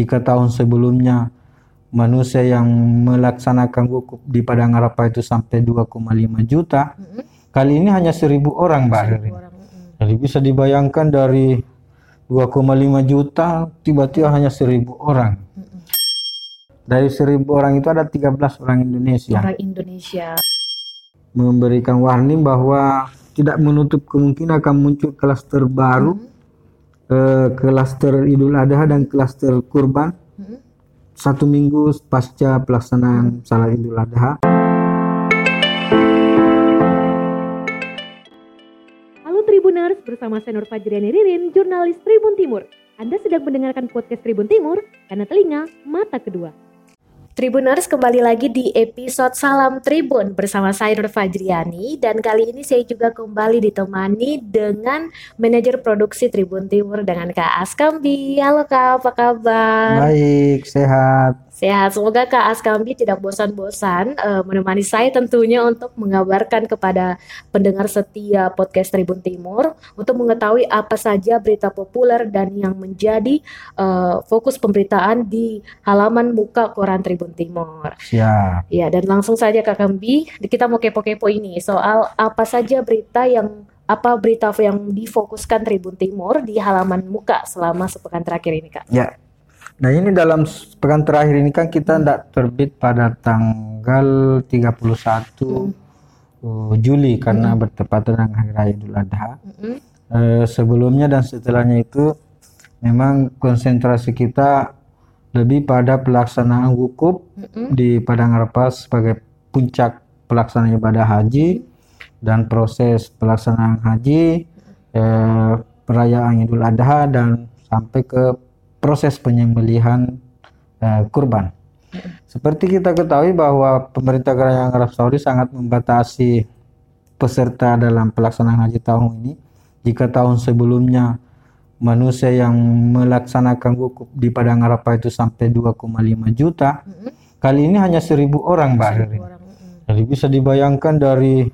Jika tahun sebelumnya manusia yang melaksanakan wukuf di Padang Arafah itu sampai 2,5 juta, kali ini hanya 1000 orang, Mbak mm, Jadi bisa dibayangkan dari 2,5 juta tiba-tiba hanya 1000 orang. Dari 1000 orang itu ada 13 orang Indonesia. orang Indonesia. Memberikan warning bahwa tidak menutup kemungkinan akan muncul klaster baru, eh, klaster Idul Adha dan klaster kurban Mm, satu minggu pasca pelaksanaan salat Idul Adha. Halo Tribuners, bersama saya Nur Fajriani Ririn, jurnalis Tribun Timur. Anda sedang mendengarkan podcast Tribun Timur karena telinga mata kedua. Tribuners kembali lagi di episode Salam Tribun bersama saya Nur Fajriani dan kali ini saya juga kembali ditemani dengan manajer produksi Tribun Timur dengan Kak Askambi. Halo Kak, apa kabar? Baik, sehat. Sehat, semoga Kak Askambi tidak bosan-bosan eh, menemani saya tentunya untuk mengabarkan kepada pendengar setia podcast Tribun Timur untuk mengetahui apa saja berita populer dan yang menjadi eh, fokus pemberitaan di halaman muka koran Tribun Timur. Siap. Ya, dan langsung saja Kak Kambi, kita mau kepo-kepo ini soal apa saja berita yang apa berita yang difokuskan Tribun Timur di halaman muka selama sepekan terakhir ini Kak. Ya. Nah ini dalam pekan terakhir ini kan kita tidak terbit pada tanggal 31 uh, Juli karena bertepatan dengan Hari Raya Idul Adha. Mm-mm. Eh, sebelumnya dan setelahnya itu memang konsentrasi kita lebih pada pelaksanaan wukuf Mm-mm. di Padang Arafah sebagai puncak pelaksanaan ibadah haji dan proses pelaksanaan haji, eh, perayaan Idul Adha dan sampai ke proses penyembelihan eh, kurban. Seperti kita ketahui bahwa pemerintah Kerajaan Arab Saudi sangat membatasi peserta dalam pelaksanaan haji tahun ini. Jika tahun sebelumnya manusia yang melaksanakan wukuf di Padang Arafah itu sampai 2,5 juta, kali ini hanya 1000 orang, Mbak. Jadi bisa dibayangkan dari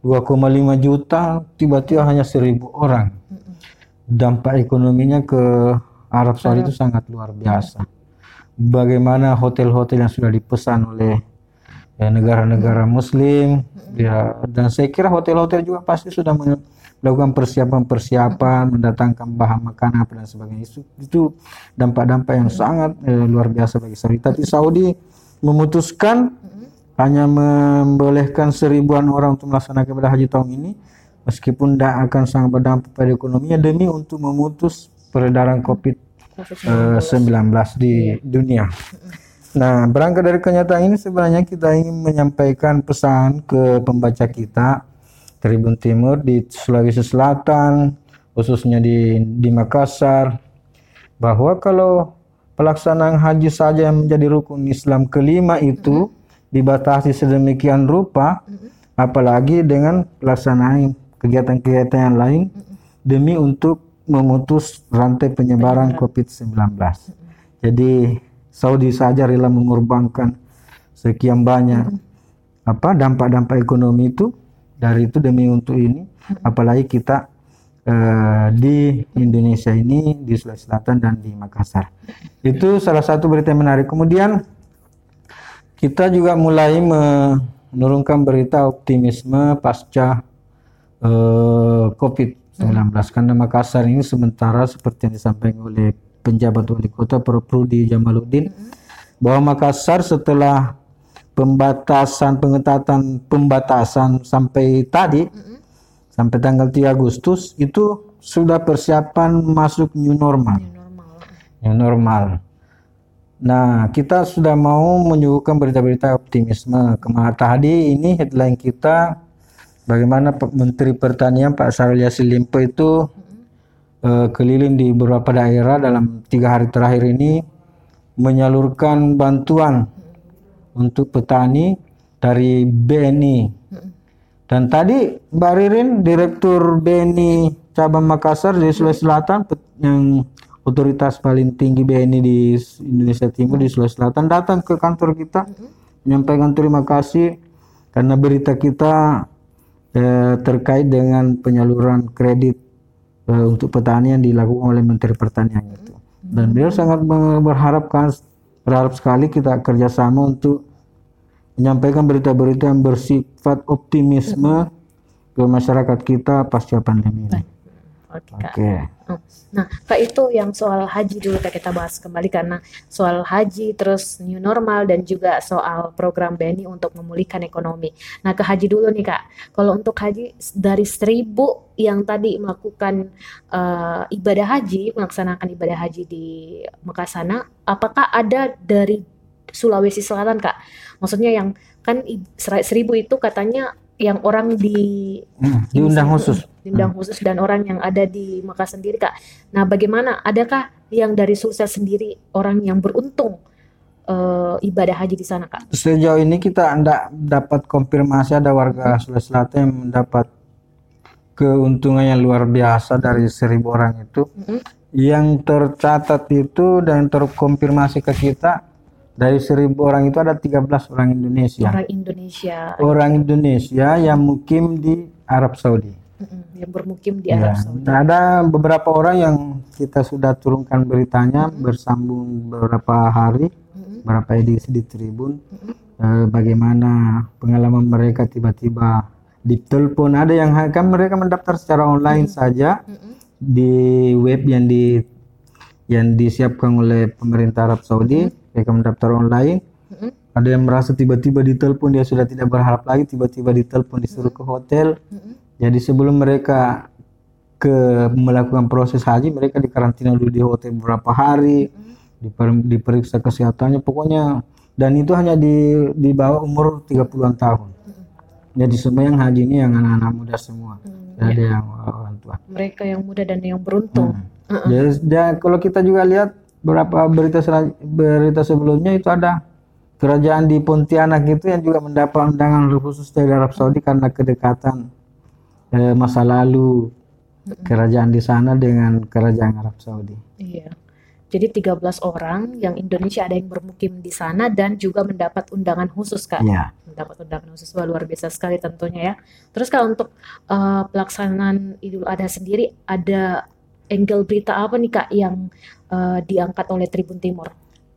2,5 juta tiba-tiba hanya 1000 orang. Dampak ekonominya ke Arab Saudi itu sangat luar biasa. Bagaimana hotel-hotel yang sudah dipesan oleh ya, negara-negara Muslim, ya, dan saya kira hotel-hotel juga pasti sudah melakukan persiapan-persiapan, mendatangkan bahan makanan dan sebagainya. Itu, itu dampak-dampak yang sangat eh, luar biasa bagi Saudi. Tapi Saudi memutuskan hanya membolehkan seribuan orang untuk melaksanakan ibadah haji tahun ini meskipun tidak akan sangat berdampak pada ekonominya demi untuk memutus peredaran COVID-19 di dunia. Nah, berangkat dari kenyataan ini sebenarnya kita ingin menyampaikan pesan ke pembaca kita Tribun Timur di Sulawesi Selatan, khususnya di di Makassar bahwa kalau pelaksanaan haji saja yang menjadi rukun Islam kelima itu dibatasi sedemikian rupa, apalagi dengan pelaksanaan kegiatan-kegiatan yang lain demi untuk memutus rantai penyebaran COVID-19. Jadi Saudi saja rela mengorbankan sekian banyak apa dampak-dampak ekonomi itu dari itu demi untuk ini, apalagi kita eh, di Indonesia ini di Sulawesi Selatan dan di Makassar. Itu salah satu berita yang menarik. Kemudian kita juga mulai menurunkan berita optimisme pasca eh, COVID-19 karena Makassar ini sementara seperti yang disampaikan oleh penjabat wali kota Prodi Jamaluddin bahwa Makassar setelah pembatasan pengetatan pembatasan sampai tadi sampai tanggal 3 Agustus itu sudah persiapan masuk new normal. normal. New normal. Nah, kita sudah mau menyuguhkan berita-berita optimisme. Kemarin tadi ini headline kita bagaimana Menteri Pertanian Pak Syahrul Yassin Limpo itu eh, keliling di beberapa daerah dalam tiga hari terakhir ini menyalurkan bantuan untuk petani dari BNI. Dan tadi Mbak Ririn, Direktur BNI Cabang Makassar di Sulawesi Selatan, yang otoritas paling tinggi BNI di Indonesia Timur di Sulawesi Selatan, datang ke kantor kita menyampaikan terima kasih karena berita kita eh, terkait dengan penyaluran kredit eh, untuk petani yang dilakukan oleh Menteri Pertanian itu. dan beliau sangat berharapkan berharap sekali kita kerjasama untuk menyampaikan berita-berita yang bersifat optimisme ke masyarakat kita pasca pandemi ini. Oke. Oke. Oh, Nah, Kak itu yang soal haji dulu Kak kita bahas kembali karena soal haji terus new normal dan juga soal program BNI untuk memulihkan ekonomi. Nah, ke haji dulu nih Kak. Kalau untuk haji dari seribu yang tadi melakukan eh, ibadah haji, melaksanakan ibadah haji di Mekah sana, apakah ada dari Sulawesi Selatan Kak? Maksudnya yang kan seribu itu katanya yang orang di Hmm, diundang khusus. diundang khusus dan orang yang ada di Mekah sendiri kak. Nah bagaimana? Adakah yang dari Sulsel sendiri orang yang beruntung eh, ibadah haji di sana kak? Sejauh ini kita tidak dapat konfirmasi ada warga Sulawesi Selatan yang mendapat keuntungan yang luar biasa dari seribu orang itu. Mm-mm. Yang tercatat itu dan terkonfirmasi ke kita dari seribu orang itu ada 13 orang Indonesia. Orang Indonesia. Orang Indonesia yang mukim di Arab Saudi. yang bermukim di Ya, Arab Saudi. nah, ada beberapa orang yang kita sudah turunkan beritanya bersambung beberapa hari, Mm-mm, beberapa edisi di Tribun. mm-mm, eh, bagaimana pengalaman mereka tiba-tiba ditelepon ada yang kan mereka mendaftar secara online saja mm-mm, di web yang di yang disiapkan oleh pemerintah Arab Saudi mereka mendaftar online. Mm-mm, ada yang merasa tiba-tiba ditelepon dia sudah tidak berharap lagi tiba-tiba ditelepon disuruh ke hotel. Mm-mm. jadi sebelum mereka ke melakukan proses haji mereka dikarantina dulu di hotel beberapa hari diper- diperiksa kesehatannya. Pokoknya dan itu hanya di di bawah umur 30-an tahun. Jadi semua yang haji ini yang anak-anak muda semua. Hmm, ada yang orang tua. Mereka yang muda dan yang beruntung. Hmm. jadi, dan kalau kita juga lihat beberapa berita berita sebelumnya itu ada kerajaan di Pontianak itu yang juga mendapat undangan khusus dari Arab Saudi karena kedekatan eh, masa lalu kerajaan di sana dengan kerajaan Arab Saudi. Iya. Jadi 13 orang yang Indonesia ada yang bermukim di sana dan juga mendapat undangan khusus kak. Iya. mendapat undangan khusus Wah, luar biasa sekali tentunya ya. Terus kalau untuk eh, pelaksanaan Idul Adha sendiri ada angle berita apa nih Kak yang eh, diangkat oleh Tribun Timur?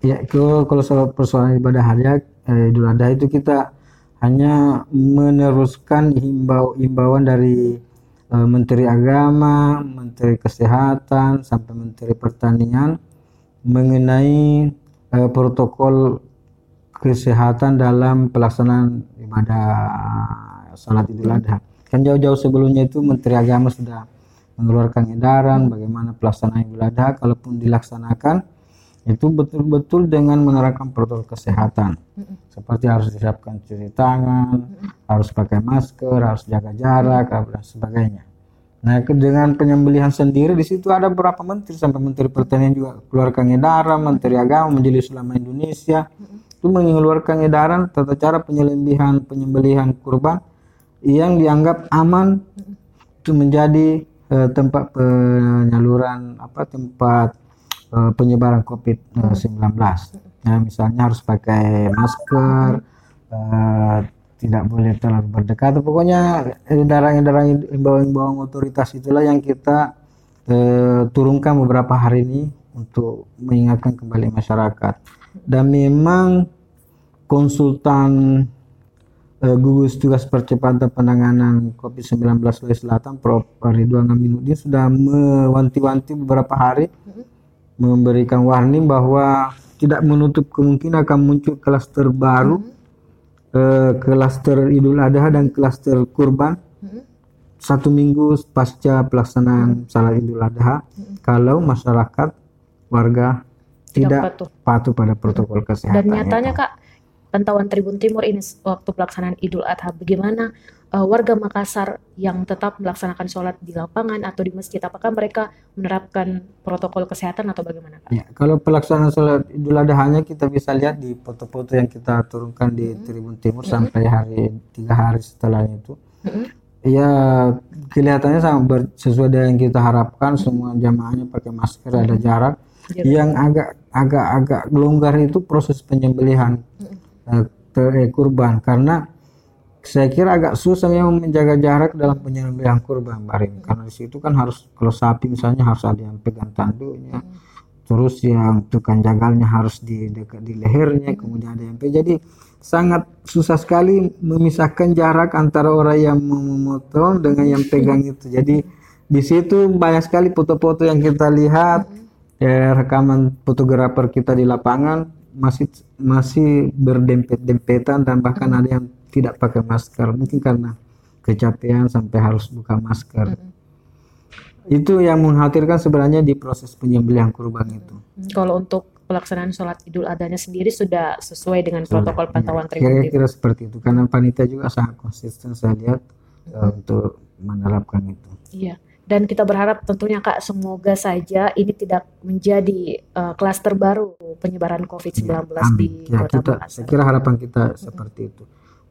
Ya, kalau kalau soal persoalan ibadah haji eh, Idul Adha itu kita hanya meneruskan himbau himbauan dari eh, Menteri Agama, Menteri Kesehatan, sampai Menteri Pertanian mengenai eh, protokol kesehatan dalam pelaksanaan ibadah salat Idul Adha. Kan jauh-jauh sebelumnya itu Menteri Agama sudah mengeluarkan edaran bagaimana pelaksanaan Idul Adha kalaupun dilaksanakan itu betul-betul dengan menerapkan protokol kesehatan. Seperti harus disiapkan cuci tangan, harus pakai masker, harus jaga jarak, dan sebagainya. Nah, dengan penyembelihan sendiri di situ ada beberapa menteri sampai menteri pertanian juga keluarkan edaran, menteri agama, majelis ulama Indonesia itu mengeluarkan edaran tata cara penyembelihan penyembelihan kurban yang dianggap aman itu menjadi eh, tempat penyaluran apa tempat eh, penyebaran COVID-19. Nah, misalnya harus pakai masker, eh, tidak boleh terlalu berdekatan. Pokoknya edaran-edaran imbauan-imbauan otoritas itulah yang kita eh, turunkan beberapa hari ini untuk mengingatkan kembali masyarakat. Dan memang konsultan gugus tugas percepatan penanganan COVID-19 Sulawesi Selatan Prof. Ridwan Aminuddin sudah mewanti-wanti beberapa hari memberikan warning bahwa tidak menutup kemungkinan akan muncul klaster baru eh, klaster Idul Adha dan klaster kurban satu minggu pasca pelaksanaan salat Idul Adha. Kalau masyarakat warga tidak patuh. patuh pada protokol kesehatan Dan nyatanya itu. Kak, pantauan Tribun Timur ini waktu pelaksanaan Idul Adha bagaimana eh, warga Makassar yang tetap melaksanakan sholat di lapangan atau di masjid apakah mereka menerapkan protokol kesehatan atau bagaimana Kak? Ya, kalau pelaksanaan sholat Idul Adha hanya kita bisa lihat di foto-foto yang kita turunkan di Tribun Timur sampai hari tiga hari setelahnya itu. Mm-mm. Ya kelihatannya ber- sesuai dengan yang kita harapkan semua jamaahnya pakai masker ada jarak. Jarak. Yang agak agak agak longgar itu proses penyembelihan eh, kurban. Karena saya kira agak susah memang menjaga jarak dalam penyembelihan kurban. Mbak Rin. karena di situ kan harus kalau sapi misalnya harus ada yang pegang tanduknya. Terus yang tukang jagalnya harus di dekat di lehernya kemudian ada yang jadi sangat susah sekali memisahkan jarak antara orang yang memotong dengan yang pegang itu. Jadi di situ banyak sekali foto-foto yang kita lihat eh, rekaman fotografer kita di lapangan masih masih berdempet-dempetan dan bahkan ada yang tidak pakai masker. Mungkin karena kecapean sampai harus buka masker. Itu yang mengkhawatirkan sebenarnya di proses penyembelihan kurban itu. Kalau untuk pelaksanaan sholat idul adanya sendiri sudah sesuai dengan protokol pantauan Ya, kira-kira seperti itu. Karena panitia juga sangat konsisten saya lihat eh, untuk menerapkan itu. Iya. Dan kita berharap tentunya Kak semoga saja ini tidak menjadi eh, klaster baru penyebaran COVID-19 di Amin. Ya, Kota kita, Makassar. saya kira harapan kita seperti itu.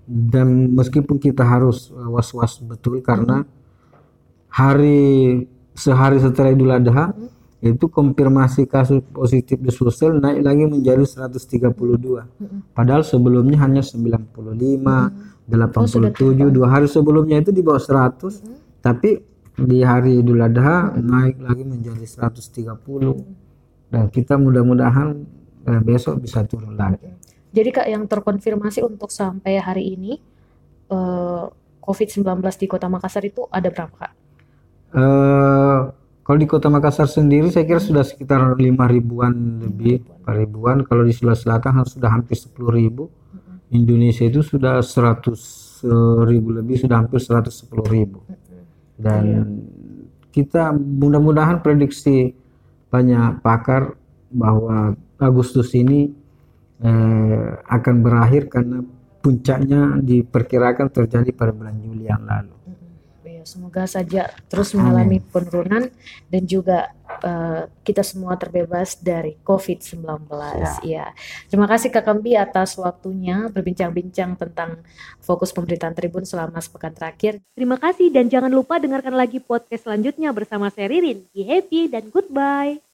Dan meskipun kita harus uh, was-was betul karena hari sehari setelah Idul Adha itu konfirmasi kasus positif di Sulsel naik lagi menjadi 132. Padahal sebelumnya hanya 95, 87, dua hari sebelumnya itu di bawah 100. Tapi di hari Idul Adha naik lagi menjadi 130. Dan kita mudah-mudahan eh, besok bisa turun lagi. Jadi Kak yang terkonfirmasi untuk sampai hari ini eh, COVID-19 di Kota Makassar itu ada berapa Kak? Eh, kalau di Kota Makassar sendiri saya kira sudah sekitar lima ribuan lebih, empat ribuan. Kalau di Sulawesi Selatan sudah hampir sepuluh ribu. Indonesia itu sudah seratus ribu lebih, sudah hampir seratus sepuluh ribu. Dan kita mudah-mudahan prediksi banyak pakar bahwa Agustus ini eh, akan berakhir karena puncaknya diperkirakan terjadi pada bulan Juli yang lalu. Ya, semoga saja terus mengalami penurunan dan juga eh, kita semua terbebas dari COVID-19. Ya. Terima kasih Kak Kambi atas waktunya berbincang-bincang tentang fokus pemberitaan Tribun selama sepekan terakhir. Terima kasih dan jangan lupa dengarkan lagi podcast selanjutnya bersama saya Ririn. Be happy dan goodbye.